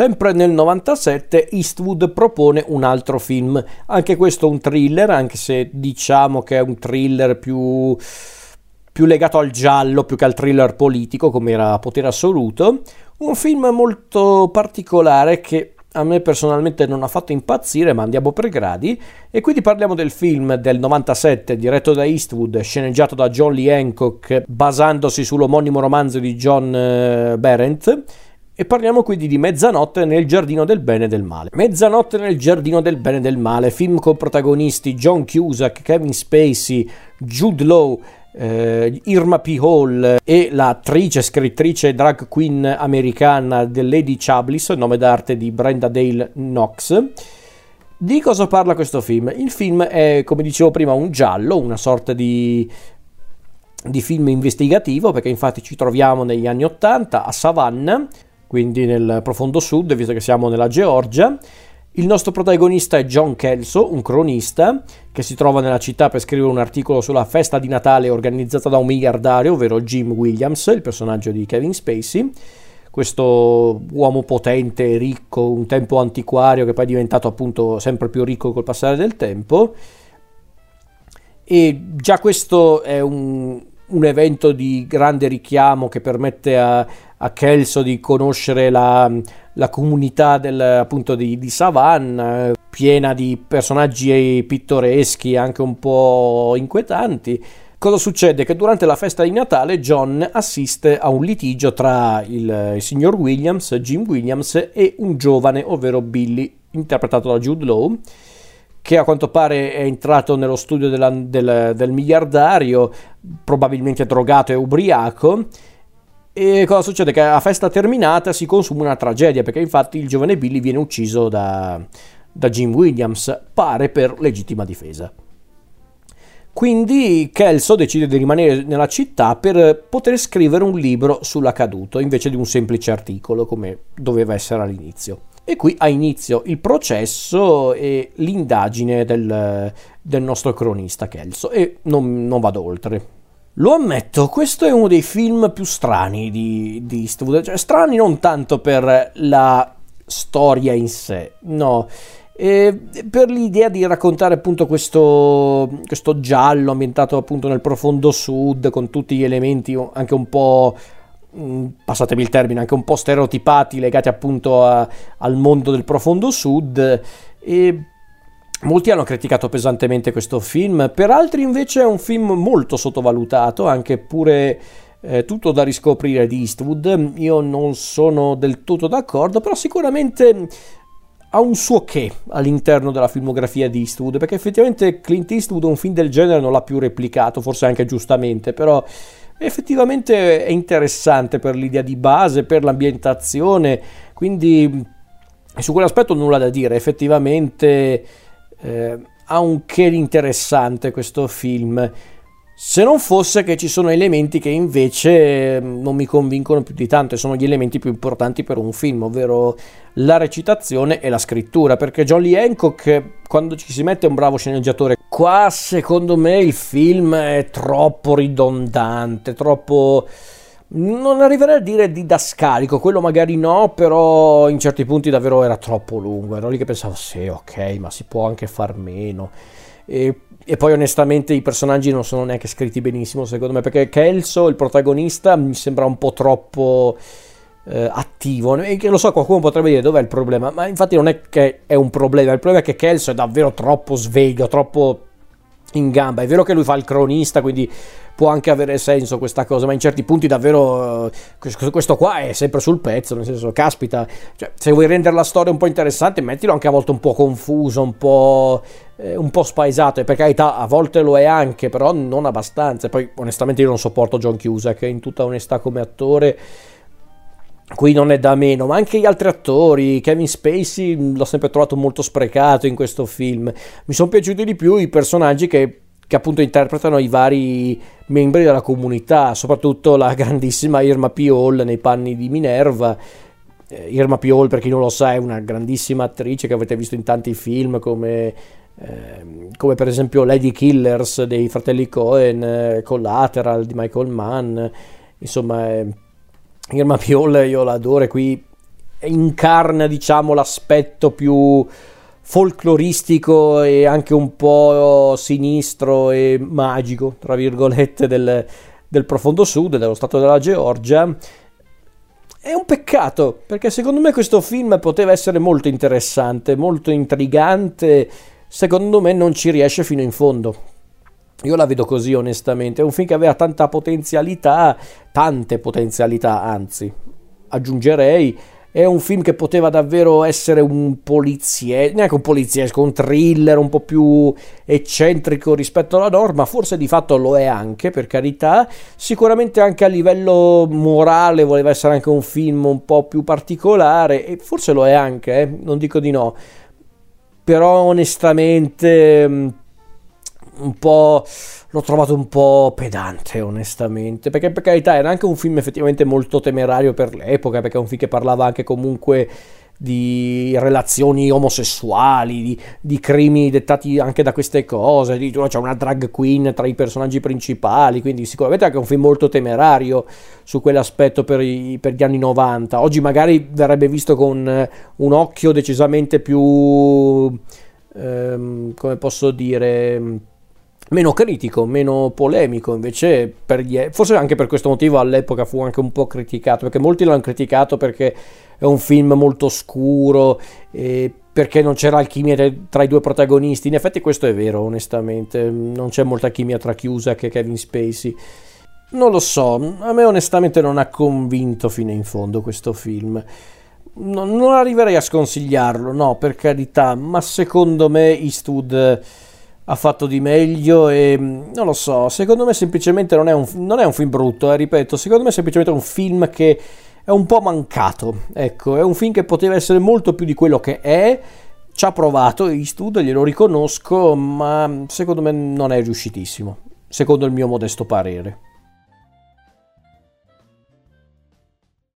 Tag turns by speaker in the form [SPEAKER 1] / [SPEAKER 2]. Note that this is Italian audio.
[SPEAKER 1] Sempre nel 97 Eastwood propone un altro film, anche questo un thriller, anche se diciamo che è un thriller più, più legato al giallo più che al thriller politico, come era Potere Assoluto. Un film molto particolare che a me personalmente non ha fatto impazzire, ma andiamo per gradi. E quindi parliamo del film del 97, diretto da Eastwood, sceneggiato da John Lee Hancock, basandosi sull'omonimo romanzo di John eh, Berendt. E parliamo quindi di Mezzanotte nel giardino del bene e del male. Mezzanotte nel giardino del bene e del male, film con protagonisti John Cusack, Kevin Spacey, Jude Law, eh, Irma P. Hall e l'attrice, scrittrice drag queen americana The Lady Chablis, nome d'arte di Brenda Dale Knox. Di cosa parla questo film? Il film è, come dicevo prima, un giallo, una sorta di, di film investigativo, perché infatti ci troviamo negli anni Ottanta a Savannah, quindi nel profondo sud, visto che siamo nella Georgia il nostro protagonista è John Kelso, un cronista che si trova nella città per scrivere un articolo sulla festa di Natale organizzata da un miliardario, ovvero Jim Williams, il personaggio di Kevin Spacey. Questo uomo potente, ricco, un tempo antiquario che poi è diventato appunto sempre più ricco col passare del tempo. E già questo è un, un evento di grande richiamo che permette a, a Kelso di conoscere la, la comunità del, appunto di, di Savannah, piena di personaggi pittoreschi, anche un po' inquietanti. Cosa succede? Che durante la festa di Natale John assiste a un litigio tra il, il signor Williams, Jim Williams, e un giovane, ovvero Billy, interpretato da Jude Law, che a quanto pare è entrato nello studio della, del, del miliardario, probabilmente drogato e ubriaco, e cosa succede? Che a festa terminata si consuma una tragedia, perché infatti il giovane Billy viene ucciso da, da Jim Williams, pare per legittima difesa. Quindi Kelso decide di rimanere nella città per poter scrivere un libro sull'accaduto, invece di un semplice articolo come doveva essere all'inizio. E qui ha inizio il processo e l'indagine del, del nostro cronista Kelso, e non, non vado oltre. Lo ammetto, questo è uno dei film più strani di, di Eastwood, cioè strani non tanto per la storia in sé, no, e per l'idea di raccontare appunto questo, questo giallo ambientato appunto nel profondo sud con tutti gli elementi anche un po' passatemi il termine, anche un po' stereotipati legati appunto a, al mondo del profondo sud e Molti hanno criticato pesantemente questo film, per altri invece è un film molto sottovalutato, anche pure eh, tutto da riscoprire di Eastwood. Io non sono del tutto d'accordo, però sicuramente ha un suo che all'interno della filmografia di Eastwood, perché effettivamente Clint Eastwood un film del genere non l'ha più replicato, forse anche giustamente, però effettivamente è interessante per l'idea di base, per l'ambientazione, quindi su quell'aspetto nulla da dire, effettivamente eh, ha un che interessante questo film. Se non fosse che ci sono elementi che invece mm, non mi convincono più di tanto e sono gli elementi più importanti per un film, ovvero la recitazione e la scrittura, perché Jolly Hancock quando ci si mette un bravo sceneggiatore, qua secondo me il film è troppo ridondante, troppo non arriverei a dire didascalico, quello magari no, però in certi punti davvero era troppo lungo. Ero lì che pensavo, sì, ok, ma si può anche far meno. E, e, poi onestamente i personaggi non sono neanche scritti benissimo, secondo me, perché Kelso, il protagonista, mi sembra un po' troppo eh, attivo. E lo so, qualcuno potrebbe dire dov'è il problema, ma infatti non è che è un problema, il problema è che Kelso è davvero troppo sveglio, troppo in gamba. È vero che lui fa il cronista, quindi può anche avere senso questa cosa, ma in certi punti davvero uh, questo qua è sempre sul pezzo, nel senso, caspita, cioè, se vuoi rendere la storia un po' interessante, mettilo anche a volte un po' confuso, un po', eh, un po' spaesato, e per carità a volte lo è anche, però non abbastanza. Poi onestamente io non sopporto John Cusack, in tutta onestà come attore qui non è da meno, ma anche gli altri attori, Kevin Spacey l'ho sempre trovato molto sprecato in questo film. Mi sono piaciuti di più i personaggi che, che, appunto interpretano i vari membri della comunità, soprattutto la grandissima Irma P. Hall nei panni di Minerva. Eh, Irma P. Hall, per chi non lo sa, è una grandissima attrice che avete visto in tanti film come eh, come per esempio Lady Killers dei fratelli Cohen, eh, Collateral di Michael Mann, insomma... Irma Piol io l'adoro qui incarna, diciamo, l'aspetto più folcloristico e anche un po' sinistro e magico, tra virgolette, del, del profondo sud, dello stato della Georgia. È un peccato, perché secondo me questo film poteva essere molto interessante, molto intrigante, secondo me non ci riesce fino in fondo. Io la vedo così onestamente, è un film che aveva tanta potenzialità, tante potenzialità anzi, aggiungerei, è un film che poteva davvero essere un poliziesco, neanche un poliziesco, un thriller un po' più eccentrico rispetto alla norma, forse di fatto lo è anche, per carità, sicuramente anche a livello morale voleva essere anche un film un po' più particolare, e forse lo è anche, eh? non dico di no, però onestamente un po' l'ho trovato un po' pedante onestamente perché per carità era anche un film effettivamente molto temerario per l'epoca perché è un film che parlava anche comunque di relazioni omosessuali, di, di crimini dettati anche da queste cose, di, c'è una drag queen tra i personaggi principali, quindi sicuramente anche un film molto temerario su quell'aspetto per, i, per gli anni 90. Oggi magari verrebbe visto con un occhio decisamente più, ehm, come posso dire meno critico, meno polemico, invece gli, forse anche per questo motivo all'epoca fu anche un po' criticato, perché molti l'hanno criticato perché è un film molto scuro, perché non c'era alchimia tra i due protagonisti, in effetti questo è vero onestamente, non c'è molta chimia tra Cusack e Kevin Spacey. Non lo so, a me onestamente non ha convinto fino in fondo questo film. Non, non arriverei a sconsigliarlo, no, per carità, ma secondo me Eastwood ha fatto di meglio e mm, non lo so, secondo me semplicemente non è un, non è un film brutto, eh, ripeto, secondo me è semplicemente un film che è un po' mancato, ecco, è un film che poteva essere molto più di quello che è, ci ha provato Eastwood, glielo riconosco, ma secondo me non è riuscitissimo, secondo il mio modesto parere.